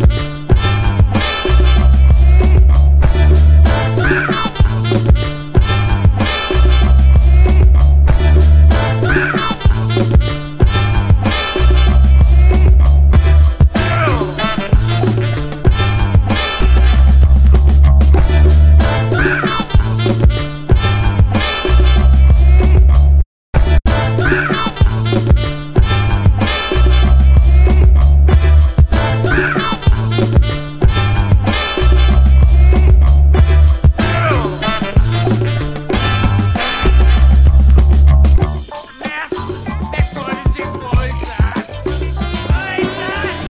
you.